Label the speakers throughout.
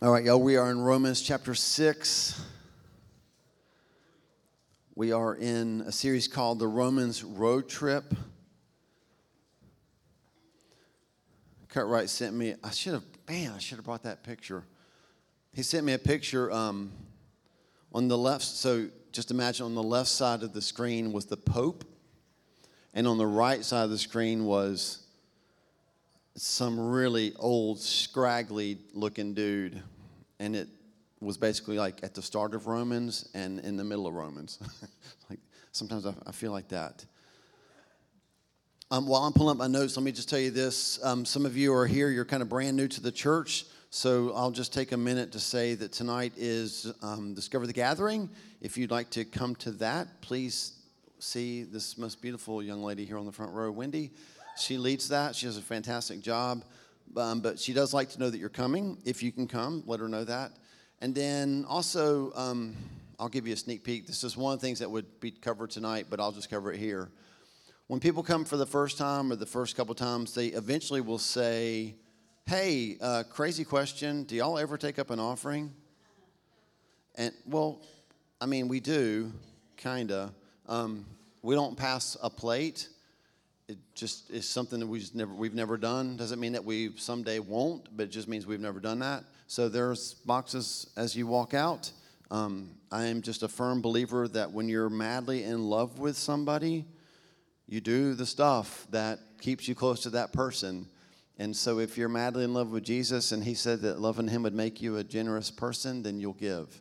Speaker 1: All right, y'all, we are in Romans chapter 6. We are in a series called The Romans Road Trip. Wright sent me, I should have, man, I should have brought that picture. He sent me a picture um, on the left. So just imagine on the left side of the screen was the Pope, and on the right side of the screen was some really old, scraggly looking dude. And it was basically like at the start of Romans and in the middle of Romans. like sometimes I, I, feel like that. Um, while I'm pulling up my notes, let me just tell you this. Um, some of you are here, you're kind of brand new to the church. So I'll just take a minute to say that tonight is um, Discover the Gathering. If you'd like to come to that, please see this most beautiful young lady here on the front row, Wendy. She leads that. She does a fantastic job. Um, but she does like to know that you're coming. If you can come, let her know that. And then also, um, I'll give you a sneak peek. This is one of the things that would be covered tonight, but I'll just cover it here. When people come for the first time or the first couple times, they eventually will say, Hey, uh, crazy question. Do y'all ever take up an offering? And, well, I mean, we do, kind of. Um, we don't pass a plate it just is something that we just never we've never done. Doesn't mean that we someday won't, but it just means we've never done that. So there's boxes as you walk out. Um, I am just a firm believer that when you're madly in love with somebody, you do the stuff that keeps you close to that person. And so if you're madly in love with Jesus and he said that loving him would make you a generous person, then you'll give.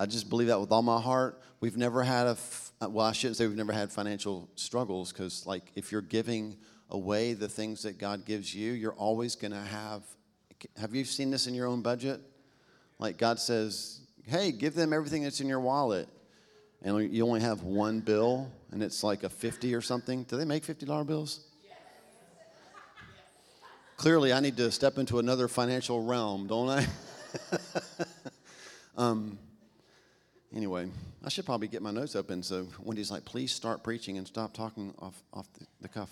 Speaker 1: I just believe that with all my heart. We've never had a, well, I shouldn't say we've never had financial struggles because, like, if you're giving away the things that God gives you, you're always going to have. Have you seen this in your own budget? Like, God says, hey, give them everything that's in your wallet. And you only have one bill, and it's like a 50 or something. Do they make $50 bills? Clearly, I need to step into another financial realm, don't I? um, Anyway, I should probably get my notes open. So Wendy's like, please start preaching and stop talking off, off the, the cuff.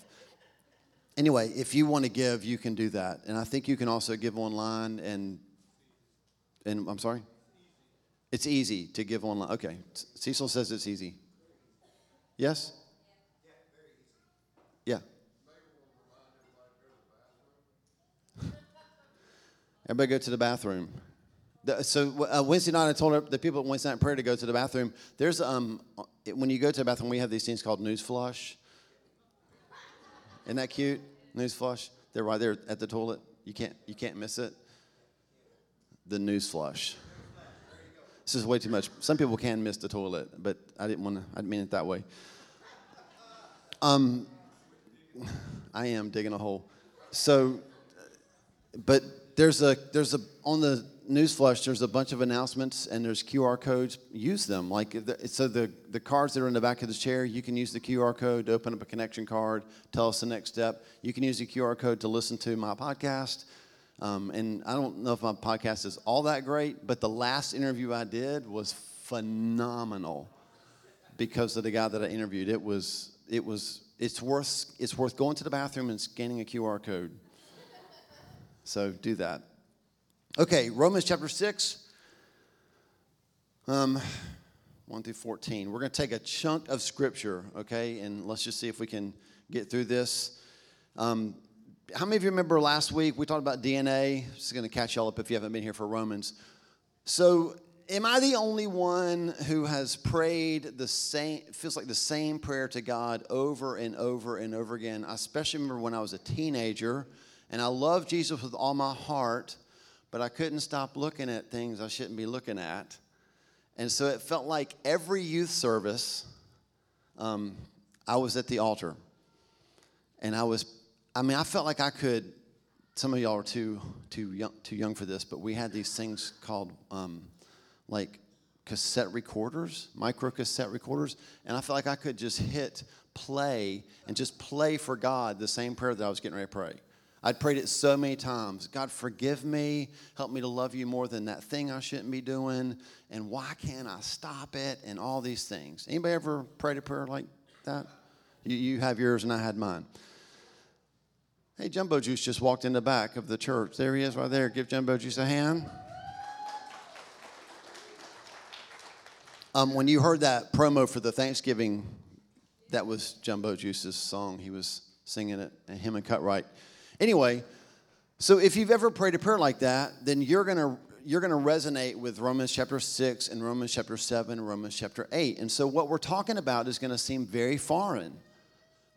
Speaker 1: Anyway, if you want to give, you can do that. And I think you can also give online and, and I'm sorry? It's easy to give online. Okay. Cecil says it's easy. Yes? Yeah. Everybody go to the bathroom. The, so uh, Wednesday night, I told the people at Wednesday night prayer to go to the bathroom. There's um, when you go to the bathroom, we have these things called news flush. Isn't that cute? News flush. They're right there at the toilet. You can't you can't miss it. The news flush. This is way too much. Some people can miss the toilet, but I didn't want to. I didn't mean it that way. Um, I am digging a hole. So, but there's a there's a on the newsflash, there's a bunch of announcements and there's QR codes. Use them. Like so, the the cards that are in the back of the chair, you can use the QR code to open up a connection card. Tell us the next step. You can use the QR code to listen to my podcast. Um, and I don't know if my podcast is all that great, but the last interview I did was phenomenal because of the guy that I interviewed. It was it was it's worth it's worth going to the bathroom and scanning a QR code. So do that. Okay, Romans chapter 6, um, 1 through 14. We're going to take a chunk of scripture, okay, and let's just see if we can get through this. Um, how many of you remember last week we talked about DNA? Is going to catch y'all up if you haven't been here for Romans. So, am I the only one who has prayed the same, feels like the same prayer to God over and over and over again? I especially remember when I was a teenager and I loved Jesus with all my heart but I couldn't stop looking at things I shouldn't be looking at. And so it felt like every youth service, um, I was at the altar. And I was, I mean, I felt like I could, some of y'all are too, too, young, too young for this, but we had these things called um, like cassette recorders, micro cassette recorders. And I felt like I could just hit play and just play for God the same prayer that I was getting ready to pray. I'd prayed it so many times God, forgive me. Help me to love you more than that thing I shouldn't be doing. And why can't I stop it? And all these things. Anybody ever prayed a prayer like that? You, you have yours, and I had mine. Hey, Jumbo Juice just walked in the back of the church. There he is right there. Give Jumbo Juice a hand. Um, when you heard that promo for the Thanksgiving, that was Jumbo Juice's song. He was singing it, and him and Cutright. Anyway, so if you've ever prayed a prayer like that, then you're gonna you're gonna resonate with Romans chapter six and Romans chapter seven, and Romans chapter eight. And so what we're talking about is gonna seem very foreign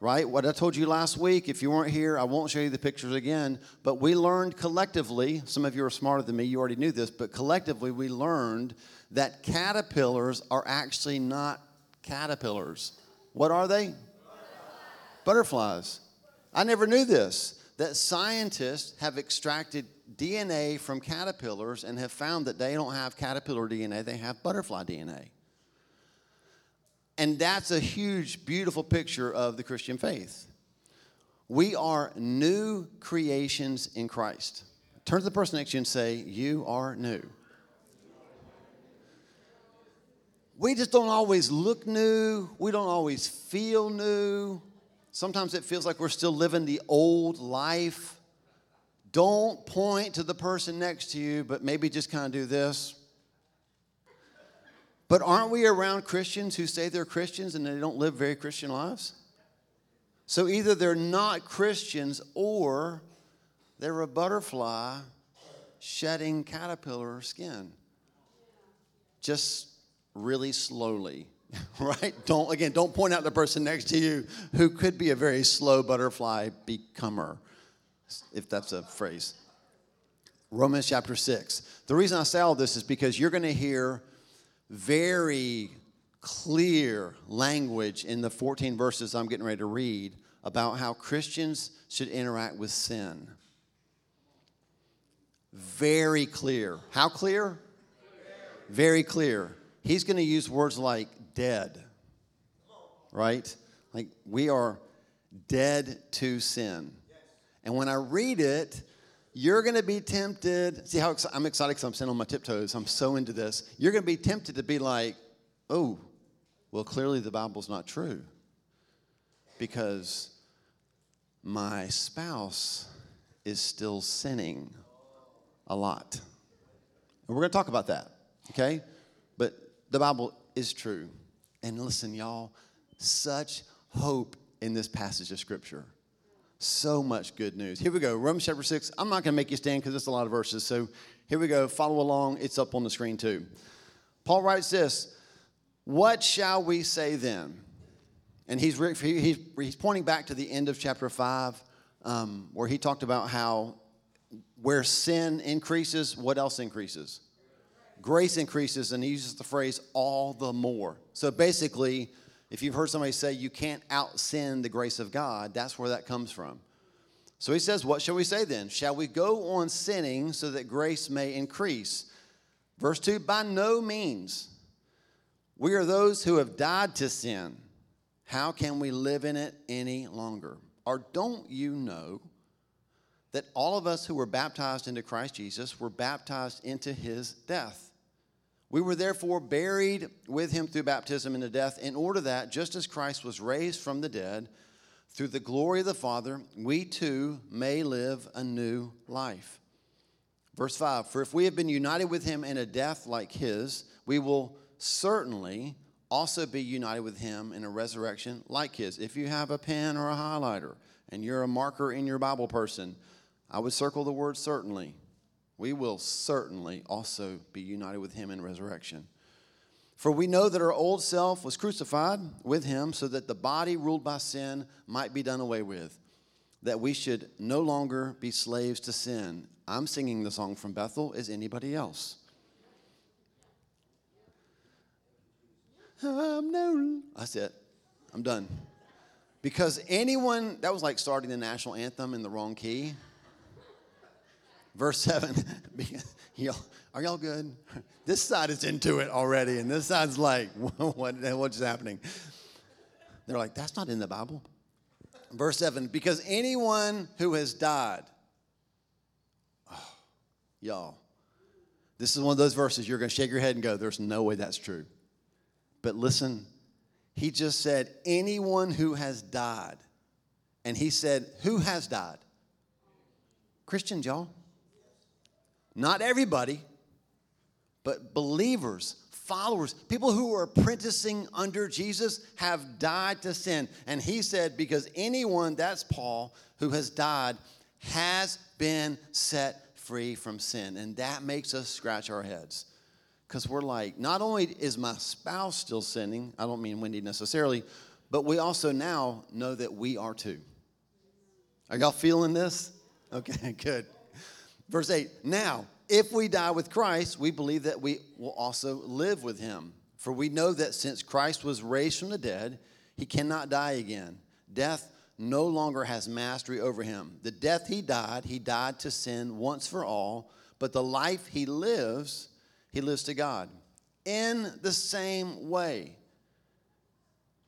Speaker 1: right? What I told you last week, if you weren't here, I won't show you the pictures again, but we learned collectively, some of you are smarter than me, you already knew this, but collectively we learned that caterpillars are actually not caterpillars. What are they? Butterflies. I never knew this, that scientists have extracted DNA from caterpillars and have found that they don't have caterpillar DNA, they have butterfly DNA. And that's a huge, beautiful picture of the Christian faith. We are new creations in Christ. Turn to the person next to you and say, You are new. We just don't always look new. We don't always feel new. Sometimes it feels like we're still living the old life. Don't point to the person next to you, but maybe just kind of do this. But aren't we around Christians who say they're Christians and they don't live very Christian lives? So either they're not Christians or they're a butterfly shedding caterpillar skin. Just really slowly, right? Don't, again, don't point out the person next to you who could be a very slow butterfly becomer, if that's a phrase. Romans chapter 6. The reason I say all this is because you're going to hear very clear language in the 14 verses I'm getting ready to read about how Christians should interact with sin. Very clear. How clear? Very clear. He's going to use words like dead, right? Like we are dead to sin. And when I read it, you're going to be tempted. See how I'm excited because I'm sitting on my tiptoes. I'm so into this. You're going to be tempted to be like, oh, well, clearly the Bible's not true because my spouse is still sinning a lot. And we're going to talk about that, okay? But the Bible is true. And listen, y'all, such hope in this passage of Scripture. So much good news. Here we go. Romans chapter 6. I'm not going to make you stand because it's a lot of verses. So here we go. Follow along. It's up on the screen too. Paul writes this What shall we say then? And he's, he's, he's pointing back to the end of chapter 5, um, where he talked about how where sin increases, what else increases? Grace increases, and he uses the phrase all the more. So basically, if you've heard somebody say you can't out sin the grace of God, that's where that comes from. So he says, What shall we say then? Shall we go on sinning so that grace may increase? Verse 2 By no means. We are those who have died to sin. How can we live in it any longer? Or don't you know that all of us who were baptized into Christ Jesus were baptized into his death? We were therefore buried with him through baptism into death, in order that, just as Christ was raised from the dead, through the glory of the Father, we too may live a new life. Verse 5 For if we have been united with him in a death like his, we will certainly also be united with him in a resurrection like his. If you have a pen or a highlighter and you're a marker in your Bible person, I would circle the word certainly we will certainly also be united with him in resurrection. For we know that our old self was crucified with him so that the body ruled by sin might be done away with, that we should no longer be slaves to sin. I'm singing the song from Bethel. Is anybody else? I'm no. That's it. I'm done. Because anyone, that was like starting the national anthem in the wrong key. Verse 7. y'all, are y'all good? This side is into it already, and this side's like, what, what's happening? They're like, that's not in the Bible. Verse 7 Because anyone who has died, oh, y'all, this is one of those verses you're going to shake your head and go, there's no way that's true. But listen, he just said, anyone who has died. And he said, who has died? Christians, y'all. Not everybody, but believers, followers, people who are apprenticing under Jesus, have died to sin. And he said, because anyone, that's Paul, who has died, has been set free from sin. And that makes us scratch our heads. Because we're like, not only is my spouse still sinning, I don't mean Wendy necessarily, but we also now know that we are too. Are y'all feeling this? Okay, good. Verse 8 Now, if we die with Christ, we believe that we will also live with him. For we know that since Christ was raised from the dead, he cannot die again. Death no longer has mastery over him. The death he died, he died to sin once for all, but the life he lives, he lives to God. In the same way,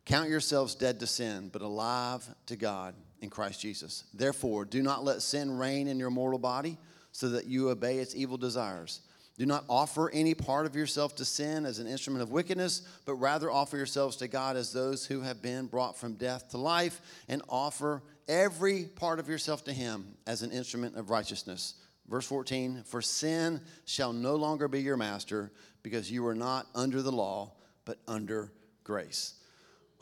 Speaker 1: count yourselves dead to sin, but alive to God in Christ Jesus. Therefore, do not let sin reign in your mortal body so that you obey its evil desires. Do not offer any part of yourself to sin as an instrument of wickedness, but rather offer yourselves to God as those who have been brought from death to life, and offer every part of yourself to Him as an instrument of righteousness. Verse 14 For sin shall no longer be your master, because you are not under the law, but under grace.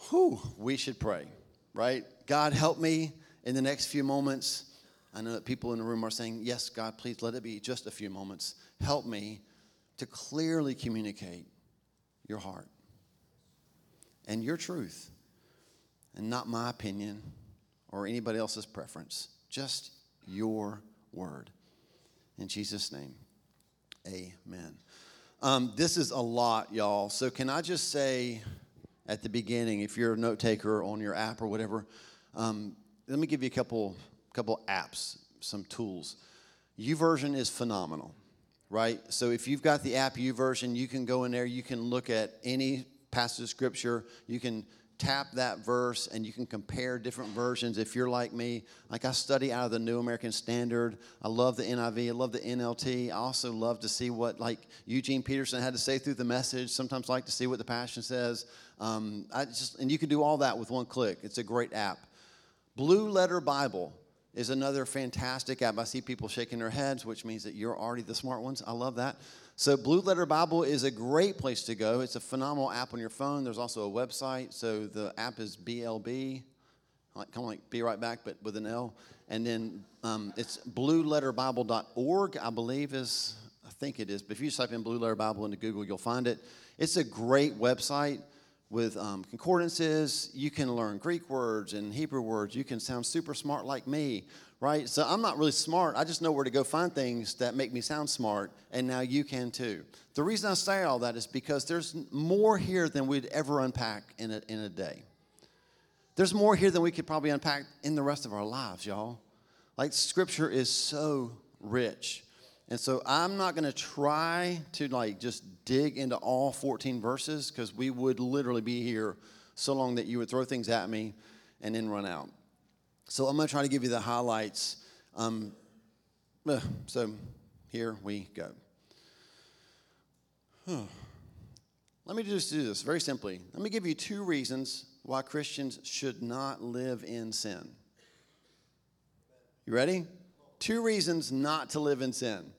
Speaker 1: Whew, we should pray, right? God, help me in the next few moments. I know that people in the room are saying, Yes, God, please let it be just a few moments. Help me to clearly communicate your heart and your truth, and not my opinion or anybody else's preference, just your word. In Jesus' name, amen. Um, this is a lot, y'all. So, can I just say at the beginning, if you're a note taker on your app or whatever, um, let me give you a couple couple apps, some tools. YouVersion is phenomenal, right? So if you've got the app YouVersion, you can go in there, you can look at any passage of scripture, you can tap that verse and you can compare different versions. If you're like me like i study out of the new american standard. I love the niv i love the nlt i also love to see what like eugene peterson had to say through the message. Sometimes like to see what the passion says. Um, I just and you can do all that with one click. It's a great app. Blue letter bible is another fantastic app. I see people shaking their heads, which means that you're already the smart ones. I love that. So, Blue Letter Bible is a great place to go. It's a phenomenal app on your phone. There's also a website. So, the app is BLB, like, kind of like Be Right Back, but with an L. And then um, it's blueletterbible.org, I believe is, I think it is. But if you type in Blue Letter Bible into Google, you'll find it. It's a great website with um, concordances. You can learn Greek words and Hebrew words. You can sound super smart like me, right? So I'm not really smart. I just know where to go find things that make me sound smart, and now you can too. The reason I say all that is because there's more here than we'd ever unpack in a, in a day. There's more here than we could probably unpack in the rest of our lives, y'all. Like, scripture is so rich. And so I'm not going to try to like just dig into all 14 verses because we would literally be here so long that you would throw things at me and then run out. So I'm going to try to give you the highlights. Um, so here we go. Let me just do this very simply. Let me give you two reasons why Christians should not live in sin. You ready? Two reasons not to live in sin.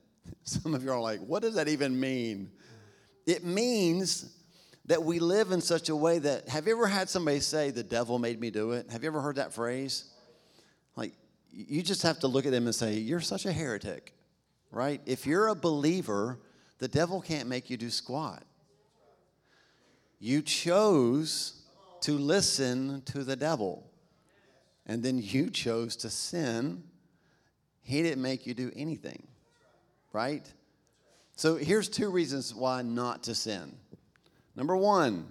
Speaker 1: Some of you are like, what does that even mean? It means that we live in such a way that, have you ever had somebody say, the devil made me do it? Have you ever heard that phrase? Like, you just have to look at them and say, you're such a heretic, right? If you're a believer, the devil can't make you do squat. You chose to listen to the devil, and then you chose to sin. He didn't make you do anything right? So here's two reasons why not to sin. Number one,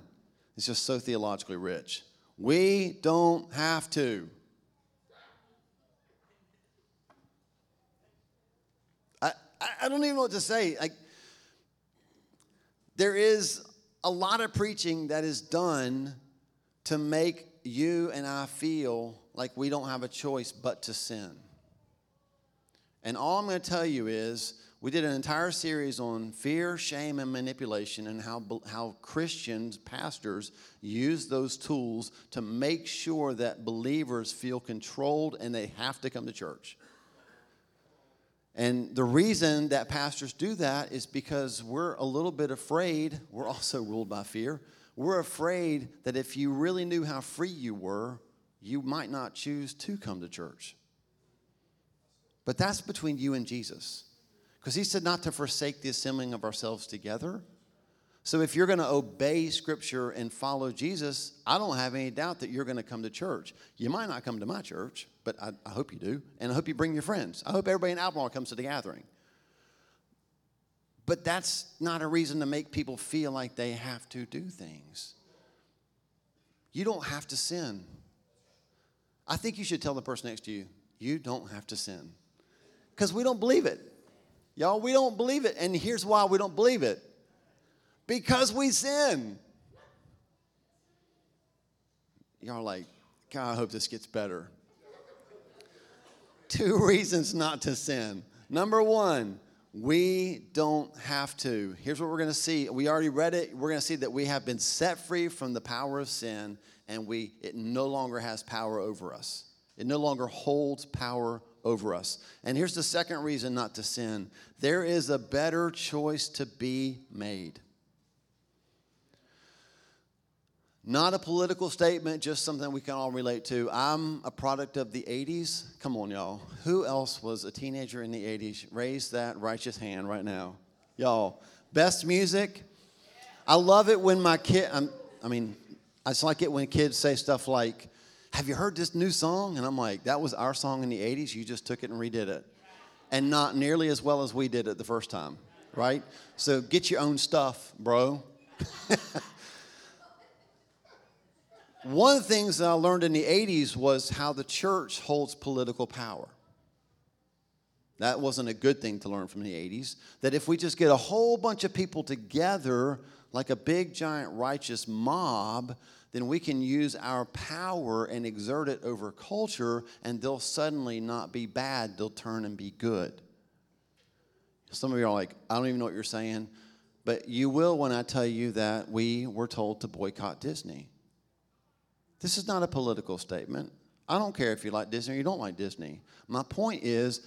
Speaker 1: it's just so theologically rich. We don't have to. I, I don't even know what to say. Like, there is a lot of preaching that is done to make you and I feel like we don't have a choice but to sin. And all I'm going to tell you is we did an entire series on fear, shame, and manipulation, and how, how Christians, pastors, use those tools to make sure that believers feel controlled and they have to come to church. And the reason that pastors do that is because we're a little bit afraid. We're also ruled by fear. We're afraid that if you really knew how free you were, you might not choose to come to church. But that's between you and Jesus. Because he said not to forsake the assembling of ourselves together. So if you're going to obey Scripture and follow Jesus, I don't have any doubt that you're going to come to church. You might not come to my church, but I, I hope you do. And I hope you bring your friends. I hope everybody in Albemarle comes to the gathering. But that's not a reason to make people feel like they have to do things. You don't have to sin. I think you should tell the person next to you, you don't have to sin. Because we don't believe it. Y'all, we don't believe it. And here's why we don't believe it because we sin. Y'all like, God, I hope this gets better. Two reasons not to sin. Number one, we don't have to. Here's what we're going to see. We already read it. We're going to see that we have been set free from the power of sin and we it no longer has power over us. It no longer holds power over us. And here's the second reason not to sin. There is a better choice to be made. Not a political statement, just something we can all relate to. I'm a product of the 80s. Come on, y'all. Who else was a teenager in the 80s? Raise that righteous hand right now. Y'all, best music. I love it when my kid, I mean, I just like it when kids say stuff like, Have you heard this new song? And I'm like, That was our song in the 80s. You just took it and redid it. And not nearly as well as we did it the first time, right? So get your own stuff, bro. One of the things that I learned in the 80s was how the church holds political power. That wasn't a good thing to learn from the 80s. That if we just get a whole bunch of people together, like a big, giant, righteous mob, then we can use our power and exert it over culture, and they'll suddenly not be bad, they'll turn and be good. Some of you are like, I don't even know what you're saying, but you will when I tell you that we were told to boycott Disney. This is not a political statement. I don't care if you like Disney or you don't like Disney. My point is,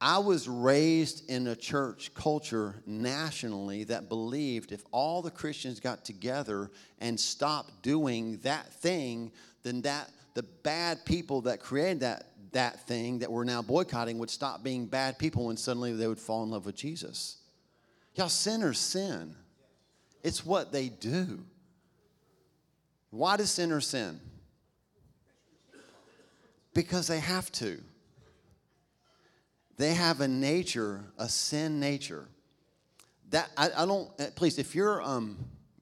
Speaker 1: I was raised in a church culture nationally that believed if all the Christians got together and stopped doing that thing, then that the bad people that created that that thing that we're now boycotting would stop being bad people and suddenly they would fall in love with Jesus. Y'all sinners sin. It's what they do. Why do sinners sin? Because they have to. They have a nature, a sin nature. That I, I don't. Eh, please, if you're um,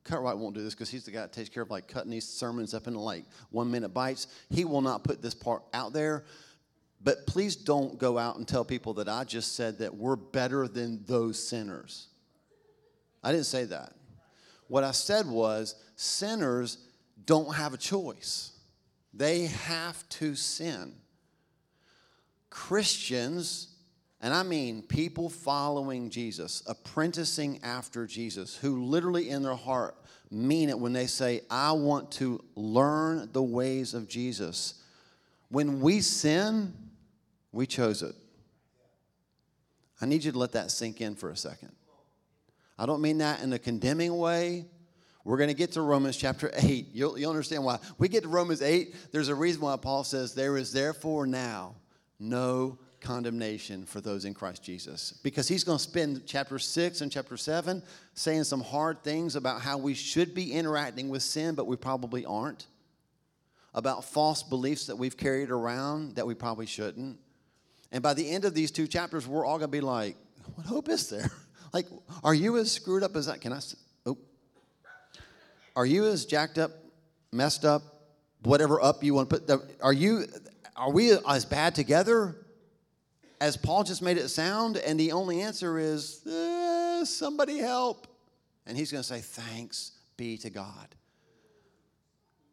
Speaker 1: Cartwright won't do this because he's the guy that takes care of like cutting these sermons up into like one minute bites. He will not put this part out there. But please don't go out and tell people that I just said that we're better than those sinners. I didn't say that. What I said was sinners don't have a choice, they have to sin. Christians, and I mean people following Jesus, apprenticing after Jesus, who literally in their heart mean it when they say, I want to learn the ways of Jesus. When we sin, we chose it. I need you to let that sink in for a second. I don't mean that in a condemning way. We're going to get to Romans chapter 8. You'll, you'll understand why. We get to Romans 8, there's a reason why Paul says, There is therefore now no condemnation for those in Christ Jesus. Because he's going to spend chapter 6 and chapter 7 saying some hard things about how we should be interacting with sin, but we probably aren't. About false beliefs that we've carried around that we probably shouldn't. And by the end of these two chapters, we're all going to be like, what hope is there? like, are you as screwed up as that? Can I? Oh, are you as jacked up, messed up, whatever up you want to put? Are you? Are we as bad together as Paul just made it sound? And the only answer is, eh, somebody help. And he's going to say, thanks be to God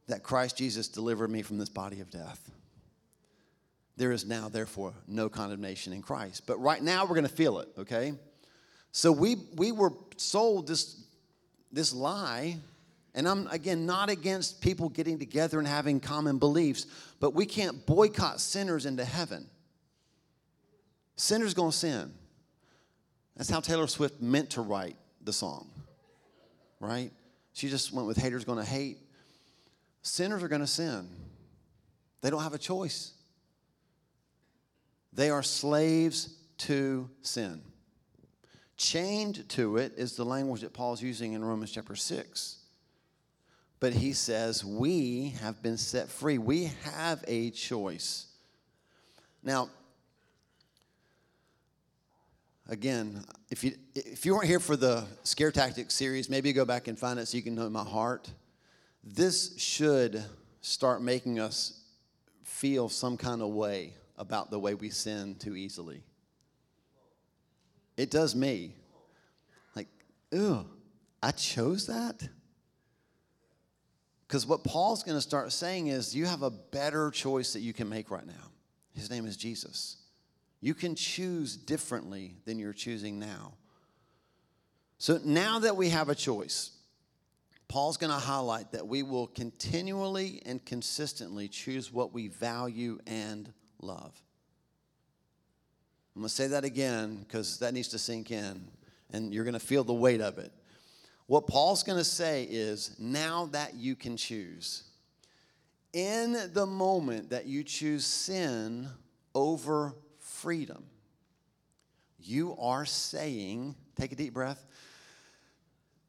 Speaker 1: that Christ Jesus delivered me from this body of death. There is now, therefore, no condemnation in Christ. But right now, we're going to feel it, okay? So we, we were sold this, this lie and I'm, again, not against people getting together and having common beliefs, but we can't boycott sinners into heaven. Sinner's gonna sin. That's how Taylor Swift meant to write the song, right? She just went with haters gonna hate. Sinners are gonna sin. They don't have a choice. They are slaves to sin. Chained to it is the language that Paul's using in Romans chapter 6. But he says, We have been set free. We have a choice. Now, again, if you, if you weren't here for the scare tactics series, maybe go back and find it so you can know my heart. This should start making us feel some kind of way about the way we sin too easily. It does me. Like, ew, I chose that? Because what Paul's going to start saying is you have a better choice that you can make right now. His name is Jesus. You can choose differently than you're choosing now. So now that we have a choice, Paul's going to highlight that we will continually and consistently choose what we value and love. I'm going to say that again because that needs to sink in and you're going to feel the weight of it. What Paul's going to say is now that you can choose, in the moment that you choose sin over freedom, you are saying, take a deep breath,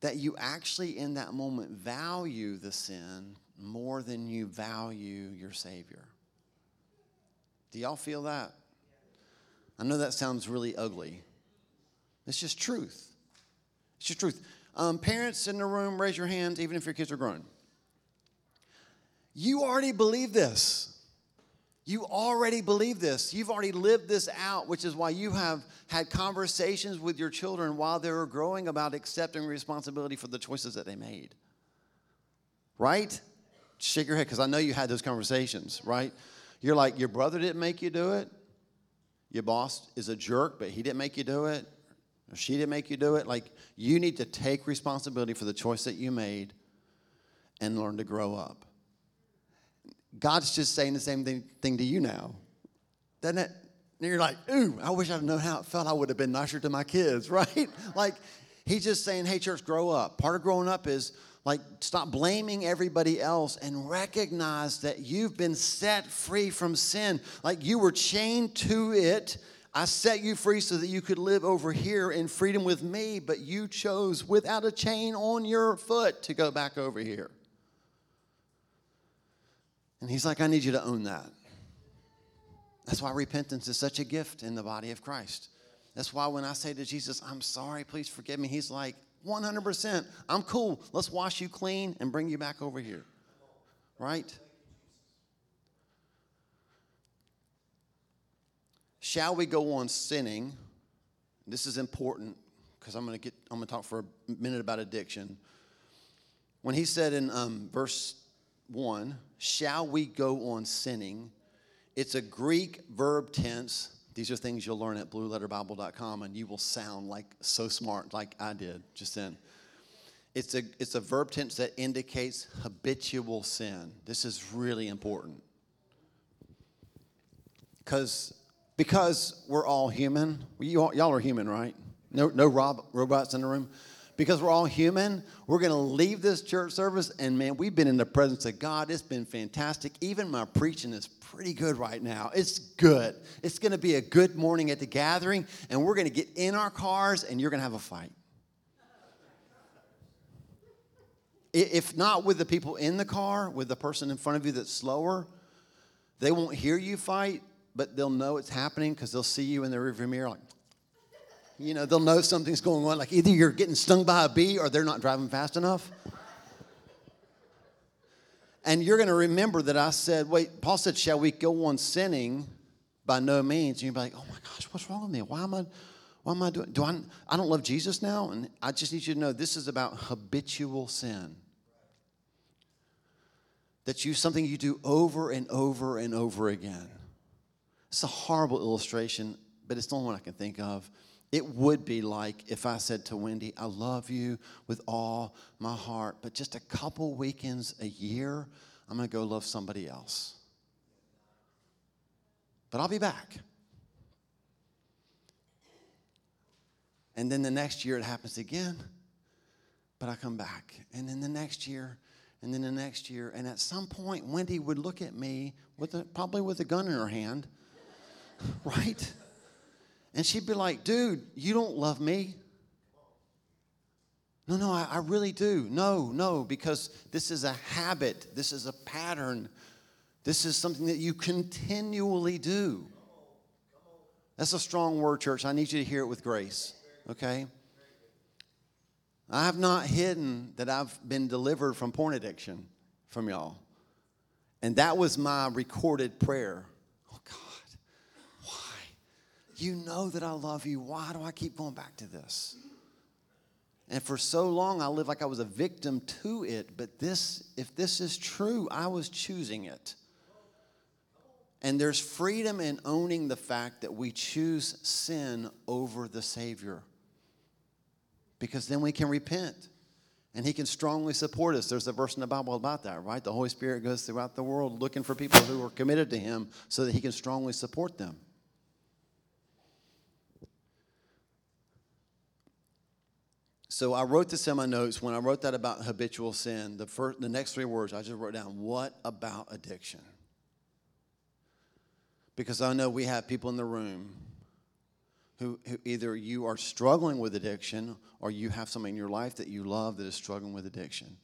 Speaker 1: that you actually in that moment value the sin more than you value your Savior. Do y'all feel that? I know that sounds really ugly. It's just truth. It's just truth. Um, parents in the room, raise your hands, even if your kids are grown. You already believe this. You already believe this. You've already lived this out, which is why you have had conversations with your children while they were growing about accepting responsibility for the choices that they made. Right? Shake your head because I know you had those conversations, right? You're like, your brother didn't make you do it. Your boss is a jerk, but he didn't make you do it. Or she didn't make you do it. Like, you need to take responsibility for the choice that you made and learn to grow up. God's just saying the same thing, thing to you now. Doesn't it? And you're like, ooh, I wish I'd known how it felt. I would have been nicer to my kids, right? like, he's just saying, hey, church, grow up. Part of growing up is like, stop blaming everybody else and recognize that you've been set free from sin. Like, you were chained to it. I set you free so that you could live over here in freedom with me, but you chose without a chain on your foot to go back over here. And he's like, I need you to own that. That's why repentance is such a gift in the body of Christ. That's why when I say to Jesus, I'm sorry, please forgive me, he's like, 100%. I'm cool. Let's wash you clean and bring you back over here. Right? Shall we go on sinning? This is important because I'm going to get I'm going to talk for a minute about addiction. When he said in um, verse 1, shall we go on sinning? It's a Greek verb tense. These are things you'll learn at blueletterbible.com, and you will sound like so smart, like I did just then. It's a, it's a verb tense that indicates habitual sin. This is really important. Because because we're all human, you all, y'all are human, right? No, no rob, robots in the room because we're all human, we're going to leave this church service and man, we've been in the presence of God. It's been fantastic. Even my preaching is pretty good right now. It's good. It's going to be a good morning at the gathering, and we're going to get in our cars and you're going to have a fight. If not with the people in the car, with the person in front of you that's slower, they won't hear you fight, but they'll know it's happening because they'll see you in the rearview mirror like, you know, they'll know something's going on. Like either you're getting stung by a bee or they're not driving fast enough. And you're going to remember that I said, wait, Paul said, shall we go on sinning? By no means. And you'll be like, oh my gosh, what's wrong with me? Why am I, why am I doing, do I, I don't love Jesus now? And I just need you to know this is about habitual sin. That you, something you do over and over and over again. It's a horrible illustration, but it's the only one I can think of. It would be like if I said to Wendy, I love you with all my heart, but just a couple weekends a year, I'm going to go love somebody else. But I'll be back. And then the next year it happens again, but I come back. And then the next year, and then the next year. And at some point, Wendy would look at me with a, probably with a gun in her hand, right? And she'd be like, dude, you don't love me. No, no, I, I, really do. No, no, because this is a habit, this is a pattern, this is something that you continually do. That's a strong word, church. I need you to hear it with grace, okay? I have not hidden that I've been delivered from porn addiction from y'all. And that was my recorded prayer. You know that I love you. Why do I keep going back to this? And for so long, I lived like I was a victim to it. But this, if this is true, I was choosing it. And there's freedom in owning the fact that we choose sin over the Savior. Because then we can repent and He can strongly support us. There's a verse in the Bible about that, right? The Holy Spirit goes throughout the world looking for people who are committed to Him so that He can strongly support them. So I wrote this in my notes when I wrote that about habitual sin. The first, the next three words I just wrote down. What about addiction? Because I know we have people in the room who, who either you are struggling with addiction or you have somebody in your life that you love that is struggling with addiction.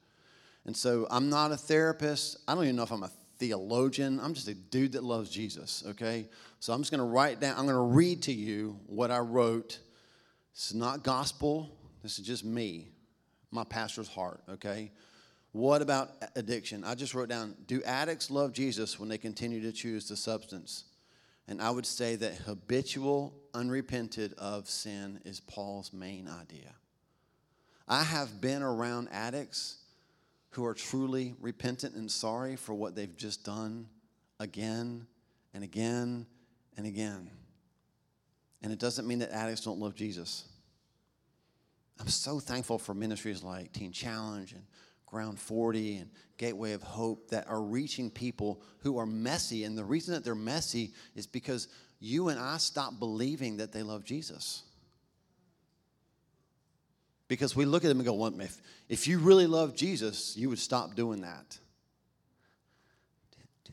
Speaker 1: And so I'm not a therapist. I don't even know if I'm a theologian. I'm just a dude that loves Jesus, okay? So I'm just going to write down, I'm going to read to you what I wrote. Is not gospel. This is just me, my pastor's heart, okay? What about addiction? I just wrote down Do addicts love Jesus when they continue to choose the substance? And I would say that habitual, unrepented of sin is Paul's main idea. I have been around addicts who are truly repentant and sorry for what they've just done again and again and again. And it doesn't mean that addicts don't love Jesus. I'm so thankful for ministries like Teen Challenge and Ground 40 and Gateway of Hope that are reaching people who are messy. And the reason that they're messy is because you and I stop believing that they love Jesus. Because we look at them and go, well, if, if you really love Jesus, you would stop doing that.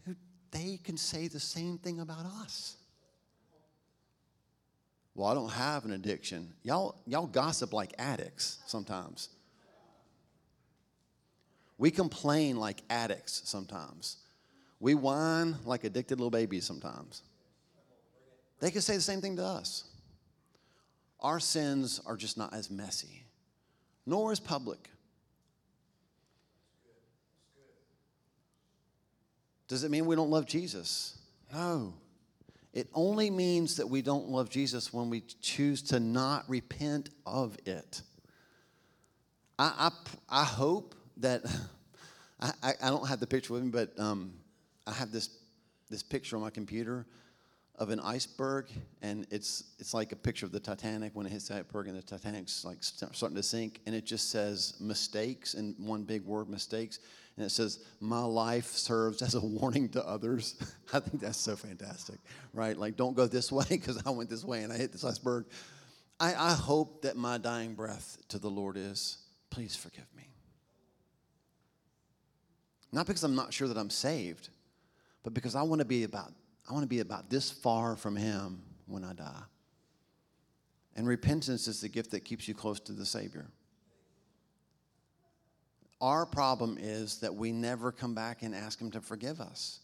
Speaker 1: Dude, they can say the same thing about us. Well, I don't have an addiction. Y'all, y'all gossip like addicts sometimes. We complain like addicts sometimes. We whine like addicted little babies sometimes. They can say the same thing to us. Our sins are just not as messy, nor as public. Does it mean we don't love Jesus? No. It only means that we don't love Jesus when we choose to not repent of it. I, I, I hope that, I, I don't have the picture with me, but um, I have this, this picture on my computer of an iceberg, and it's, it's like a picture of the Titanic when it hits the iceberg, and the Titanic's like starting to sink, and it just says mistakes in one big word, mistakes and it says, My life serves as a warning to others. I think that's so fantastic, right? Like, don't go this way because I went this way and I hit this iceberg. I, I hope that my dying breath to the Lord is, Please forgive me. Not because I'm not sure that I'm saved, but because I want to be about I want to be about this far from him when I die. And repentance is the gift that keeps you close to the Savior. Our problem is that we never come back and ask Him to forgive us.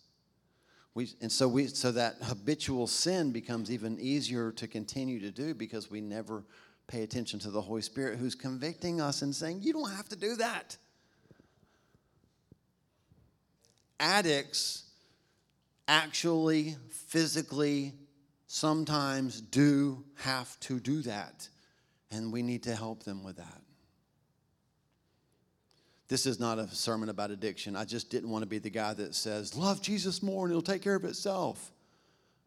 Speaker 1: We, and so, we, so that habitual sin becomes even easier to continue to do because we never pay attention to the Holy Spirit who's convicting us and saying, You don't have to do that. Addicts actually, physically, sometimes do have to do that. And we need to help them with that. This is not a sermon about addiction. I just didn't want to be the guy that says, Love Jesus more and it'll take care of itself.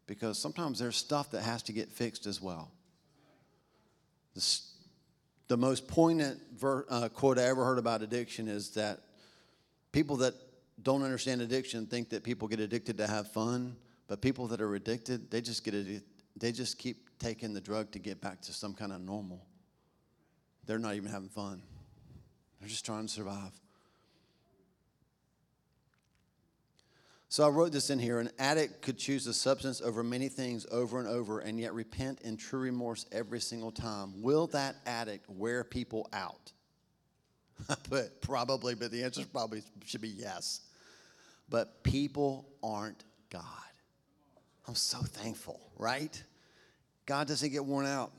Speaker 1: Because sometimes there's stuff that has to get fixed as well. This, the most poignant ver, uh, quote I ever heard about addiction is that people that don't understand addiction think that people get addicted to have fun, but people that are addicted, they just get addicted, they just keep taking the drug to get back to some kind of normal. they're not even having fun. They're just trying to survive. So I wrote this in here. An addict could choose a substance over many things over and over and yet repent in true remorse every single time. Will that addict wear people out? but probably, but the answer probably should be yes. But people aren't God. I'm so thankful, right? God doesn't get worn out.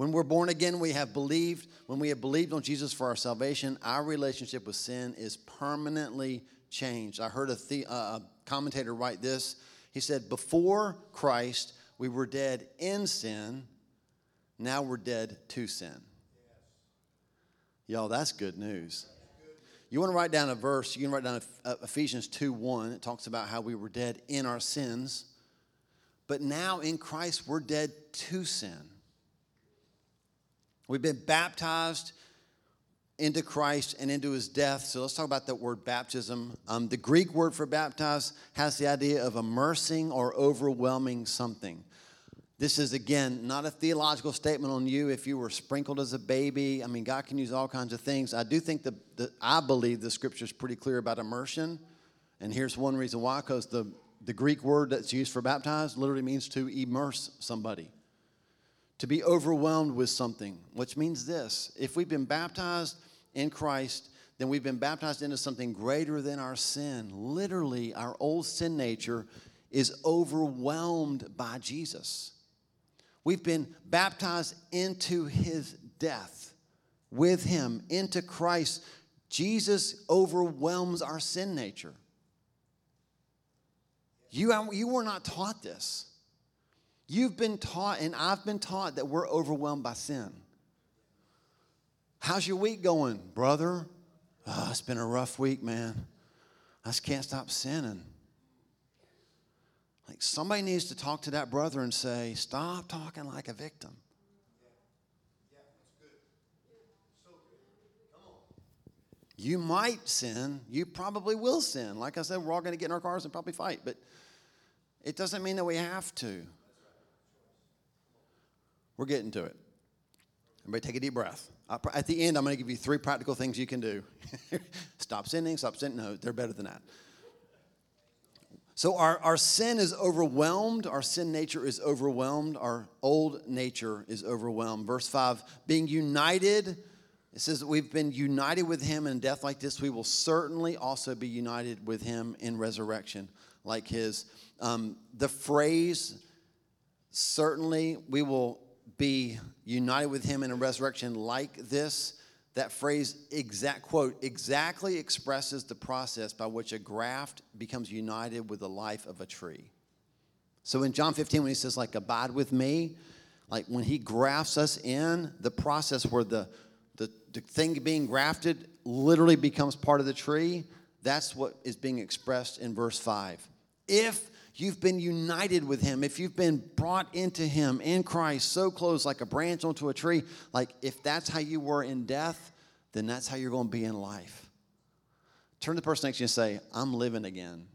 Speaker 1: When we're born again, we have believed. When we have believed on Jesus for our salvation, our relationship with sin is permanently changed. I heard a, the, uh, a commentator write this. He said, Before Christ, we were dead in sin. Now we're dead to sin. Y'all, that's good news. You want to write down a verse, you can write down uh, Ephesians 2 1. It talks about how we were dead in our sins. But now in Christ, we're dead to sin. We've been baptized into Christ and into his death. So let's talk about that word baptism. Um, the Greek word for baptize has the idea of immersing or overwhelming something. This is, again, not a theological statement on you if you were sprinkled as a baby. I mean, God can use all kinds of things. I do think that I believe the scripture is pretty clear about immersion. And here's one reason why because the, the Greek word that's used for baptize literally means to immerse somebody, to be overwhelmed with something, which means this if we've been baptized, in Christ, then we've been baptized into something greater than our sin. Literally, our old sin nature is overwhelmed by Jesus. We've been baptized into his death with him, into Christ. Jesus overwhelms our sin nature. You, you were not taught this. You've been taught, and I've been taught that we're overwhelmed by sin. How's your week going, brother? Oh, it's been a rough week, man. I just can't stop sinning. Like somebody needs to talk to that brother and say, stop talking like a victim. You might sin. You probably will sin. Like I said, we're all going to get in our cars and probably fight, but it doesn't mean that we have to. We're getting to it. Everybody take a deep breath. At the end, I'm going to give you three practical things you can do. stop sinning, stop sinning. No, they're better than that. So, our, our sin is overwhelmed. Our sin nature is overwhelmed. Our old nature is overwhelmed. Verse 5 being united, it says that we've been united with him in death like this. We will certainly also be united with him in resurrection like his. Um, the phrase, certainly, we will be united with him in a resurrection like this, that phrase, exact quote, exactly expresses the process by which a graft becomes united with the life of a tree. So in John 15, when he says, like, abide with me, like when he grafts us in, the process where the, the, the thing being grafted literally becomes part of the tree, that's what is being expressed in verse 5. If you've been united with him, if you've been brought into him in Christ, so close like a branch onto a tree, like if that's how you were in death, then that's how you're going to be in life. Turn to the person next to you and say, I'm living again.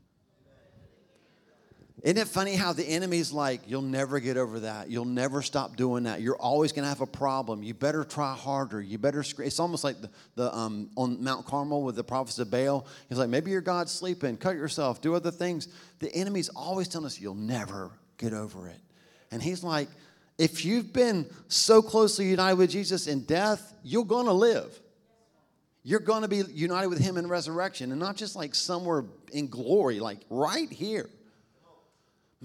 Speaker 1: Isn't it funny how the enemy's like, you'll never get over that. You'll never stop doing that. You're always going to have a problem. You better try harder. You better scream. It's almost like the, the um, on Mount Carmel with the prophets of Baal. He's like, maybe your God's sleeping. Cut yourself. Do other things. The enemy's always telling us, you'll never get over it. And he's like, if you've been so closely united with Jesus in death, you're going to live. You're going to be united with him in resurrection, and not just like somewhere in glory, like right here.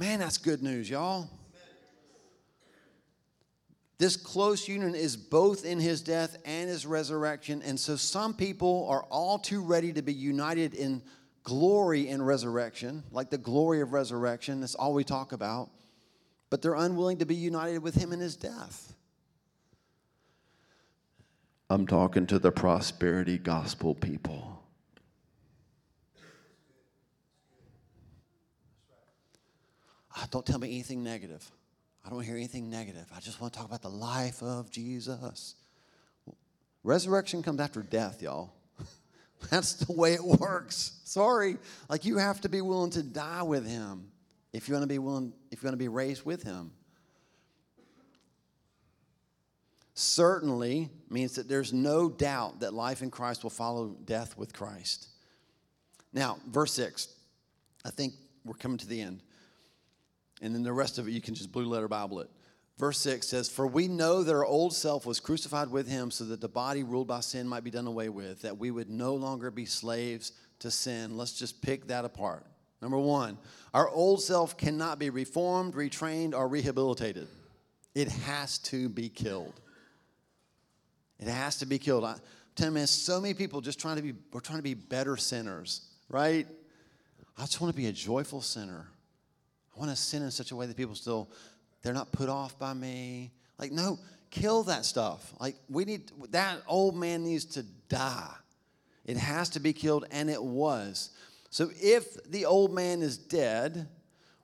Speaker 1: Man, that's good news, y'all. This close union is both in his death and his resurrection. And so some people are all too ready to be united in glory in resurrection, like the glory of resurrection. That's all we talk about. But they're unwilling to be united with him in his death. I'm talking to the prosperity gospel people. Don't tell me anything negative. I don't hear anything negative. I just want to talk about the life of Jesus. Resurrection comes after death, y'all. That's the way it works. Sorry. Like you have to be willing to die with him if you want to be willing, if you want to be raised with him. certainly means that there's no doubt that life in Christ will follow death with Christ. Now, verse 6, I think we're coming to the end. And then the rest of it, you can just blue letter Bible it. Verse 6 says, For we know that our old self was crucified with him so that the body ruled by sin might be done away with, that we would no longer be slaves to sin. Let's just pick that apart. Number one, our old self cannot be reformed, retrained, or rehabilitated. It has to be killed. It has to be killed. I, tell man, so many people just trying to be, we're trying to be better sinners, right? I just want to be a joyful sinner. I want to sin in such a way that people still, they're not put off by me. Like, no, kill that stuff. Like, we need, that old man needs to die. It has to be killed, and it was. So if the old man is dead,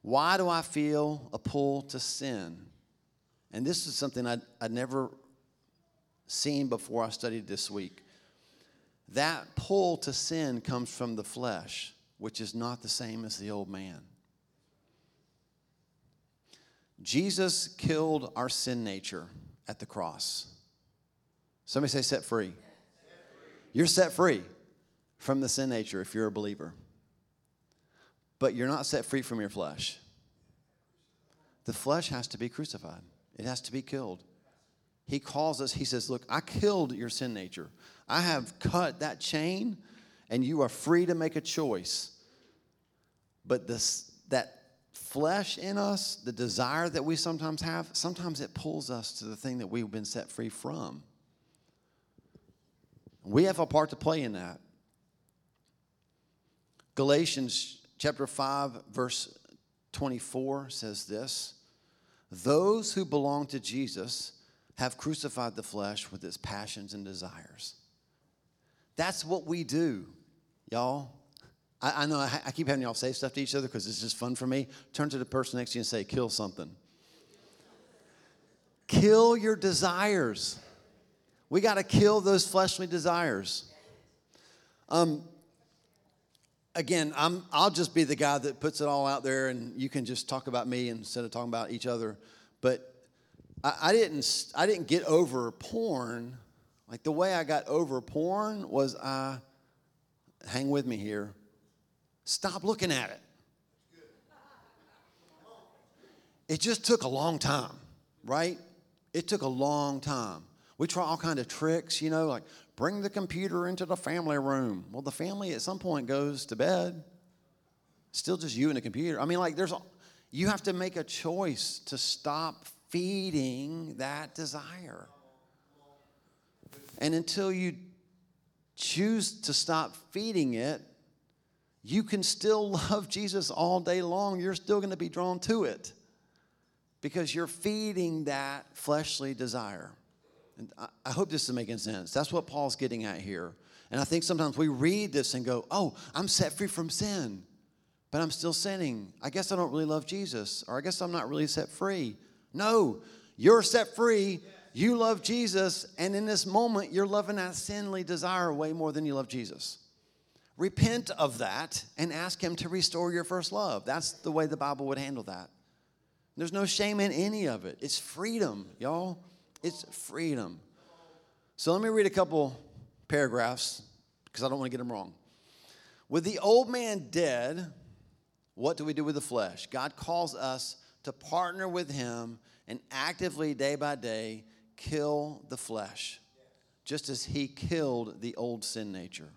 Speaker 1: why do I feel a pull to sin? And this is something I'd, I'd never seen before I studied this week. That pull to sin comes from the flesh, which is not the same as the old man. Jesus killed our sin nature at the cross. Somebody say, set free. You're set free from the sin nature if you're a believer. But you're not set free from your flesh. The flesh has to be crucified, it has to be killed. He calls us, He says, Look, I killed your sin nature. I have cut that chain, and you are free to make a choice. But this, that flesh in us, the desire that we sometimes have, sometimes it pulls us to the thing that we've been set free from. We have a part to play in that. Galatians chapter 5, verse 24 says this Those who belong to Jesus have crucified the flesh with its passions and desires. That's what we do, y'all. I, I know I, I, keep having y'all say stuff to each other because it's just fun for me. Turn to the person next to you and say, kill something. Kill your desires. We got to kill those fleshly desires. Um, again, I'm, I'll just be the guy that puts it all out there and you can just talk about me instead of talking about each other. But I, I didn't, I didn't get over porn. Like the way I got over porn was I, hang with me here, stop looking at it. It just took a long time, right? It took a long time. We try all kind of tricks, you know, like bring the computer into the family room. Well, the family at some point goes to bed. Still just you and the computer. I mean, like there's you have to make a choice to stop feeding that desire. And until you choose to stop feeding it, you can still love Jesus all day long. You're still going to be drawn to it because you're feeding that fleshly desire. And I hope this is making sense. That's what Paul's getting at here. And I think sometimes we read this and go, oh, I'm set free from sin, but I'm still sinning. I guess I don't really love Jesus, or I guess I'm not really set free. No, you're set free. You love Jesus, and in this moment, you're loving that sinly desire way more than you love Jesus. Repent of that and ask Him to restore your first love. That's the way the Bible would handle that. There's no shame in any of it. It's freedom, y'all. It's freedom. So let me read a couple paragraphs because I don't want to get them wrong. With the old man dead, what do we do with the flesh? God calls us to partner with Him and actively, day by day, kill the flesh, just as He killed the old sin nature.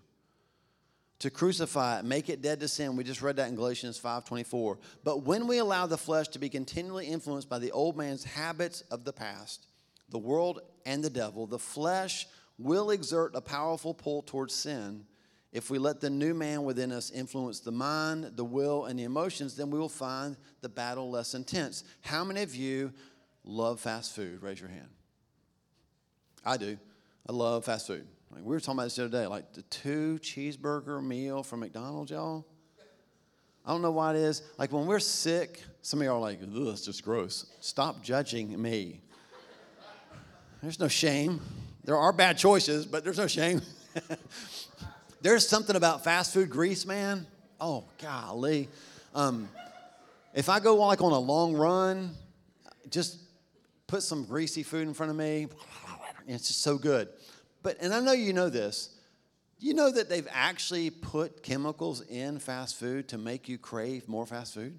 Speaker 1: To crucify it, make it dead to sin. We just read that in Galatians 5:24. But when we allow the flesh to be continually influenced by the old man's habits of the past, the world and the devil, the flesh will exert a powerful pull towards sin if we let the new man within us influence the mind, the will, and the emotions, then we will find the battle less intense. How many of you love fast food? Raise your hand. I do. I love fast food. Like we were talking about this the other day, like the two cheeseburger meal from McDonald's, y'all. I don't know why it is. Like when we're sick, some of y'all are like, ugh, it's just gross. Stop judging me. There's no shame. There are bad choices, but there's no shame. There's something about fast food grease, man. Oh, golly. Um, if I go like on a long run, just put some greasy food in front of me. It's just so good. But, and I know you know this. You know that they've actually put chemicals in fast food to make you crave more fast food?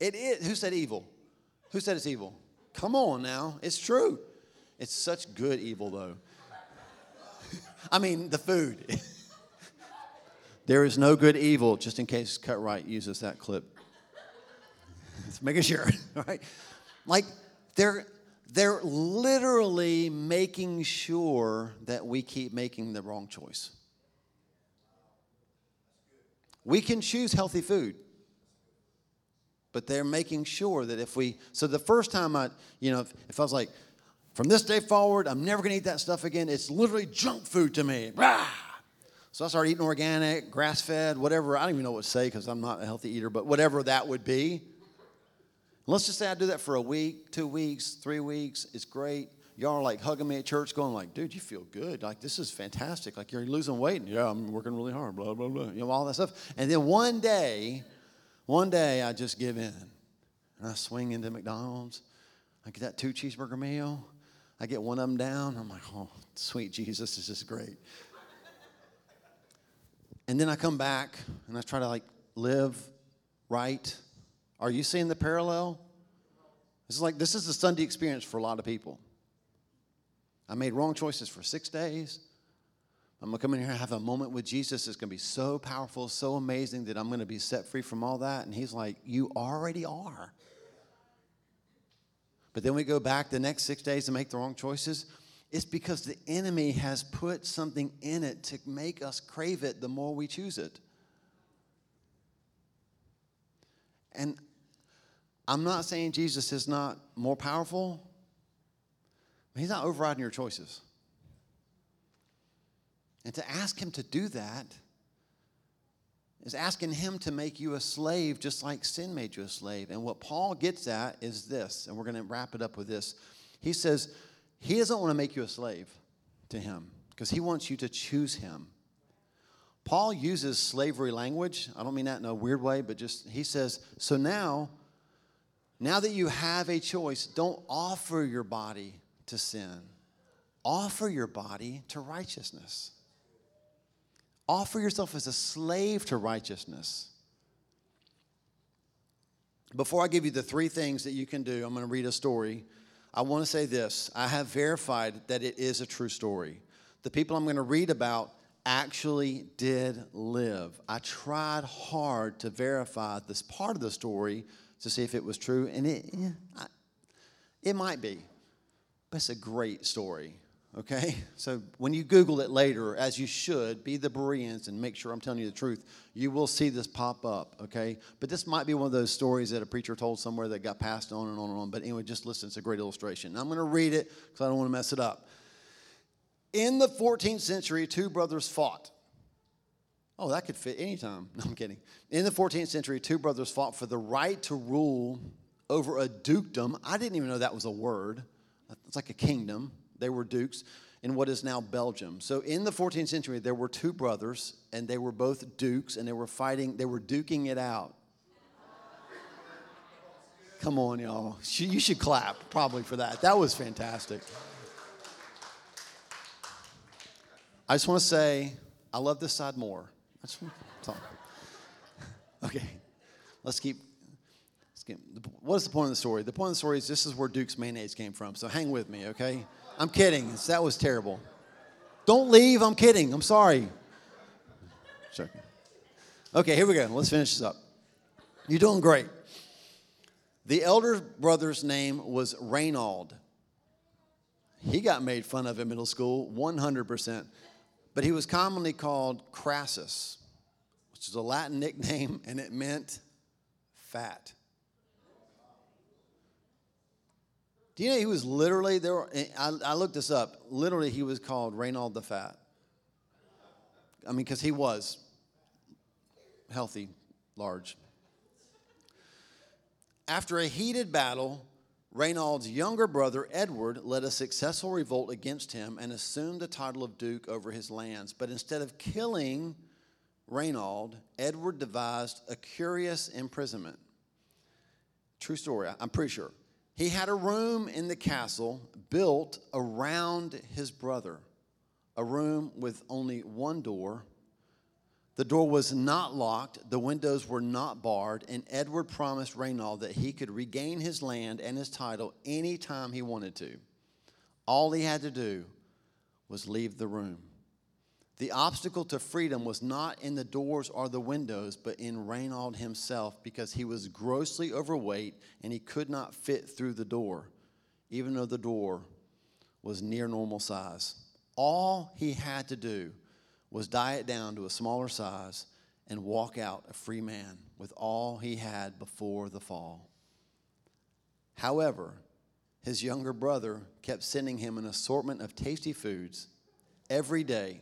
Speaker 1: It is. Who said evil? Who said it's evil? Come on now. It's true. It's such good evil, though. I mean, the food. there is no good evil, just in case Cut Right uses that clip. Just making sure, right? Like, they're, they're literally making sure that we keep making the wrong choice. We can choose healthy food but they're making sure that if we so the first time i you know if, if i was like from this day forward i'm never to eat that stuff again it's literally junk food to me Rah! so i started eating organic grass-fed whatever i don't even know what to say because i'm not a healthy eater but whatever that would be let's just say i do that for a week two weeks three weeks it's great y'all are like hugging me at church going like dude you feel good like this is fantastic like you're losing weight and yeah i'm working really hard blah blah blah you know all that stuff and then one day one day I just give in and I swing into McDonald's. I get that two cheeseburger meal. I get one of them down. I'm like, oh, sweet Jesus, this is great. and then I come back and I try to like live right. Are you seeing the parallel? This is like this is the Sunday experience for a lot of people. I made wrong choices for six days. I'm to come in here and have a moment with Jesus. It's to be so powerful, so amazing that I'm to be set free from all that. And he's like, You already are. But then we go back the next six days to make the wrong choices. It's because the enemy has put something in it to make us crave it the more we choose it. And I'm not saying Jesus is not more powerful, he's not overriding your choices. And to ask Him to do that is asking Him to make you a slave just like sin made you a slave. And what Paul gets at is this, and we're going to wrap it up with this. He says, He doesn't want to make you a slave to Him because He wants you to choose Him. Paul uses slavery language. I don't mean that in a weird way, but just he says, so now, now that you have a choice, don't offer your body to sin. Offer your body to righteousness. Offer yourself as a slave to righteousness. Before I give you the three things that you can do, I'm going to read a story. I want to say this I have verified that it is a true story. The people I'm going to read about actually did live. I tried hard to verify this part of the story to see if it was true, and it, it might be, but it's a great story okay? So when you Google it later, as you should, be the Bereans and make sure I'm telling you the truth, you will see this pop up, okay? But this might be one of those stories that a preacher told somewhere that got passed on and on and on. But anyway, just listen, it's a great illustration. I'm going to read it because I don't want to mess it up. In the 14th century, two brothers fought. Oh, that could fit anytime. No, I'm kidding. In the 14th century, two brothers fought for the right to rule over a dukedom. I didn't even know that was a word. It's like a kingdom they were dukes in what is now Belgium. So in the 14th century, there were two brothers, and they were both dukes, and they were fighting, they were duking it out. Come on, y'all. You should clap probably for that. That was fantastic. I just want to say, I love this side more. To talk. Okay, let's keep what is the point of the story? The point of the story is this is where Duke's mayonnaise came from. So hang with me, okay? I'm kidding. That was terrible. Don't leave. I'm kidding. I'm sorry. Sure. Okay, here we go. Let's finish this up. You're doing great. The elder brother's name was Reynald. He got made fun of in middle school, 100%. But he was commonly called Crassus, which is a Latin nickname, and it meant fat. Do you know he was literally there? I, I looked this up. Literally, he was called Reynald the Fat. I mean, because he was healthy, large. After a heated battle, Reynald's younger brother Edward led a successful revolt against him and assumed the title of Duke over his lands. But instead of killing Reynald, Edward devised a curious imprisonment. True story, I'm pretty sure. He had a room in the castle built around his brother, a room with only one door. The door was not locked, the windows were not barred, and Edward promised Reynold that he could regain his land and his title anytime he wanted to. All he had to do was leave the room. The obstacle to freedom was not in the doors or the windows, but in Reynold himself, because he was grossly overweight and he could not fit through the door, even though the door was near normal size. All he had to do was diet down to a smaller size and walk out a free man with all he had before the fall. However, his younger brother kept sending him an assortment of tasty foods every day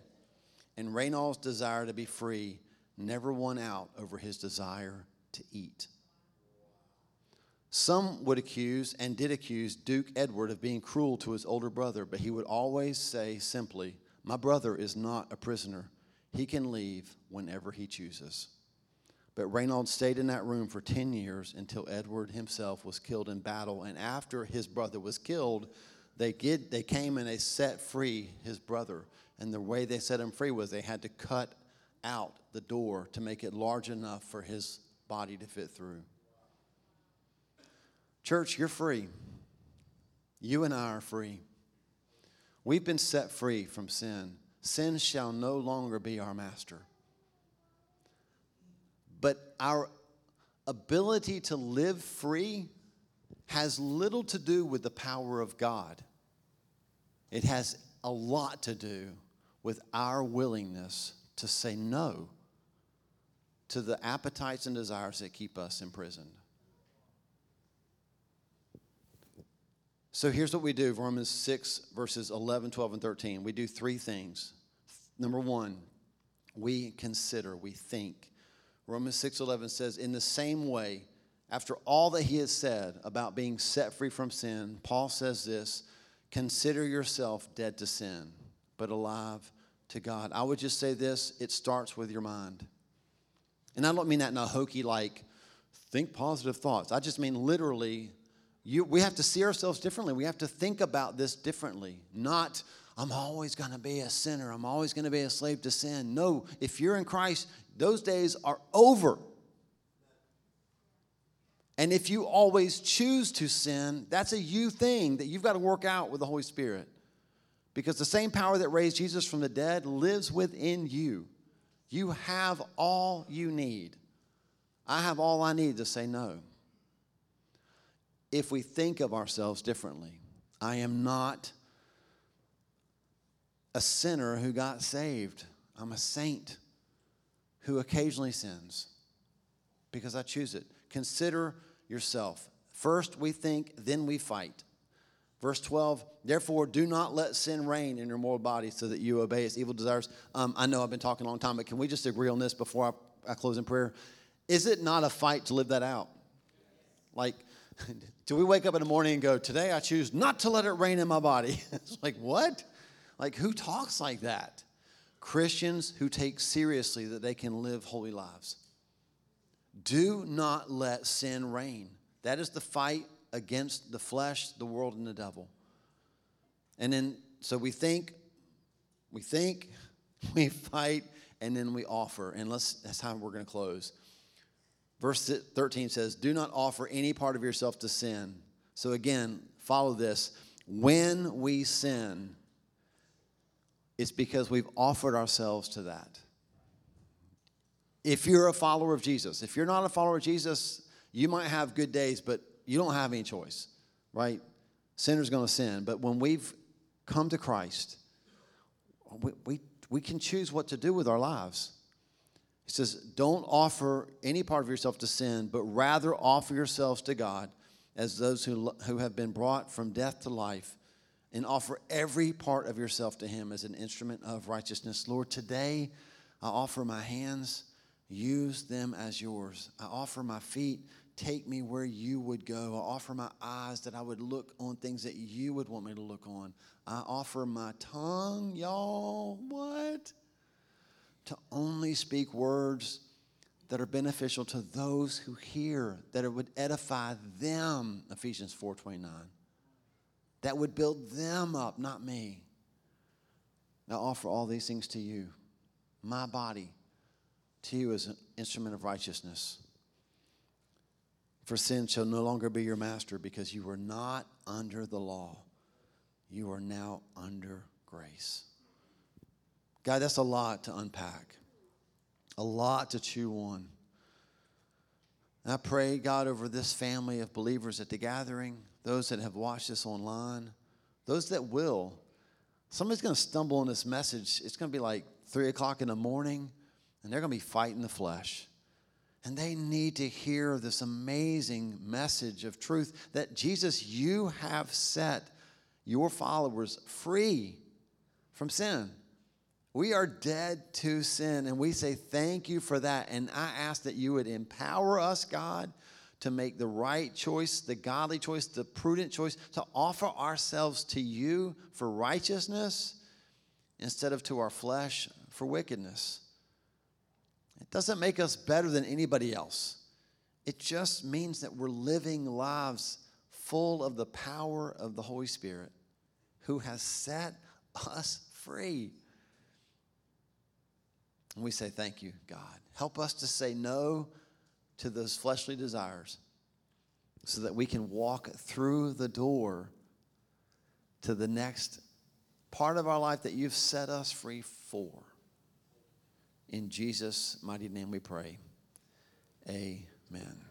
Speaker 1: and Reynold's desire to be free never won out over his desire to eat. Some would accuse and did accuse Duke Edward of being cruel to his older brother, but he would always say simply, My brother is not a prisoner. He can leave whenever he chooses. But Reynold stayed in that room for 10 years until Edward himself was killed in battle. And after his brother was killed, they, get, they came and they set free his brother. And the way they set him free was they had to cut out the door to make it large enough for his body to fit through. Church, you're free. You and I are free. We've been set free from sin. Sin shall no longer be our master. But our ability to live free has little to do with the power of God. It has a lot to do with our willingness to say no to the appetites and desires that keep us imprisoned. So here's what we do Romans 6, verses 11, 12, and 13. We do three things. Number one, we consider, we think. Romans 6, 11 says, In the same way, after all that he has said about being set free from sin, Paul says this consider yourself dead to sin, but alive to God. I would just say this it starts with your mind. And I don't mean that in a hokey, like, think positive thoughts. I just mean literally, you, we have to see ourselves differently. We have to think about this differently. Not, I'm always going to be a sinner. I'm always going to be a slave to sin. No, if you're in Christ, those days are over. And if you always choose to sin, that's a you thing that you've got to work out with the Holy Spirit. Because the same power that raised Jesus from the dead lives within you. You have all you need. I have all I need to say no. If we think of ourselves differently, I am not a sinner who got saved. I'm a saint who occasionally sins because I choose it. Consider yourself. First we think, then we fight. Verse 12, therefore, do not let sin reign in your mortal body so that you obey its evil desires. Um, I know I've been talking a long time, but can we just agree on this before I, I close in prayer? Is it not a fight to live that out? Like, do we wake up in the morning and go, today I choose not to let it reign in my body? it's like, what? Like, who talks like that? Christians who take seriously that they can live holy lives. Do not let sin reign. That is the fight against the flesh, the world, and the devil. And then, so we think, we think, we fight, and then we offer. And let's, that's how we're going to close. Verse 13 says, Do not offer any part of yourself to sin. So again, follow this. When we sin, it's because we've offered ourselves to that. If you're a follower of Jesus, if you're not a follower of Jesus, you might have good days, but you don't have any choice, right? Sinner's going to sin. But when we've come to Christ, we, we, we can choose what to do with our lives. He says, Don't offer any part of yourself to sin, but rather offer yourselves to God as those who, who have been brought from death to life, and offer every part of yourself to Him as an instrument of righteousness. Lord, today I offer my hands, use them as yours. I offer my feet, take me where you would go. I offer my eyes that I would look on things that you would want me to look on. I offer my tongue, y'all, what? To only speak words that are beneficial to those who hear, that it would edify them, Ephesians 4:29. That would build them up, not me. I offer all these things to you, my body, to you as an instrument of righteousness. For sin shall no longer be your master because you were not under the law. You are now under grace. God, that's a lot to unpack, a lot to chew on. And I pray, God, over this family of believers at the gathering, those that have watched this online, those that will. Somebody's going to stumble on this message. It's going to be like three o'clock in the morning, and they're going to be fighting the flesh. And they need to hear this amazing message of truth that Jesus, you have set your followers free from sin. We are dead to sin, and we say thank you for that. And I ask that you would empower us, God, to make the right choice, the godly choice, the prudent choice, to offer ourselves to you for righteousness instead of to our flesh for wickedness. It doesn't make us better than anybody else. It just means that we're living lives full of the power of the Holy Spirit who has set us free. And we say, Thank you, God. Help us to say no to those fleshly desires so that we can walk through the door to the next part of our life that you've set us free for. In Jesus' mighty name we pray. Amen.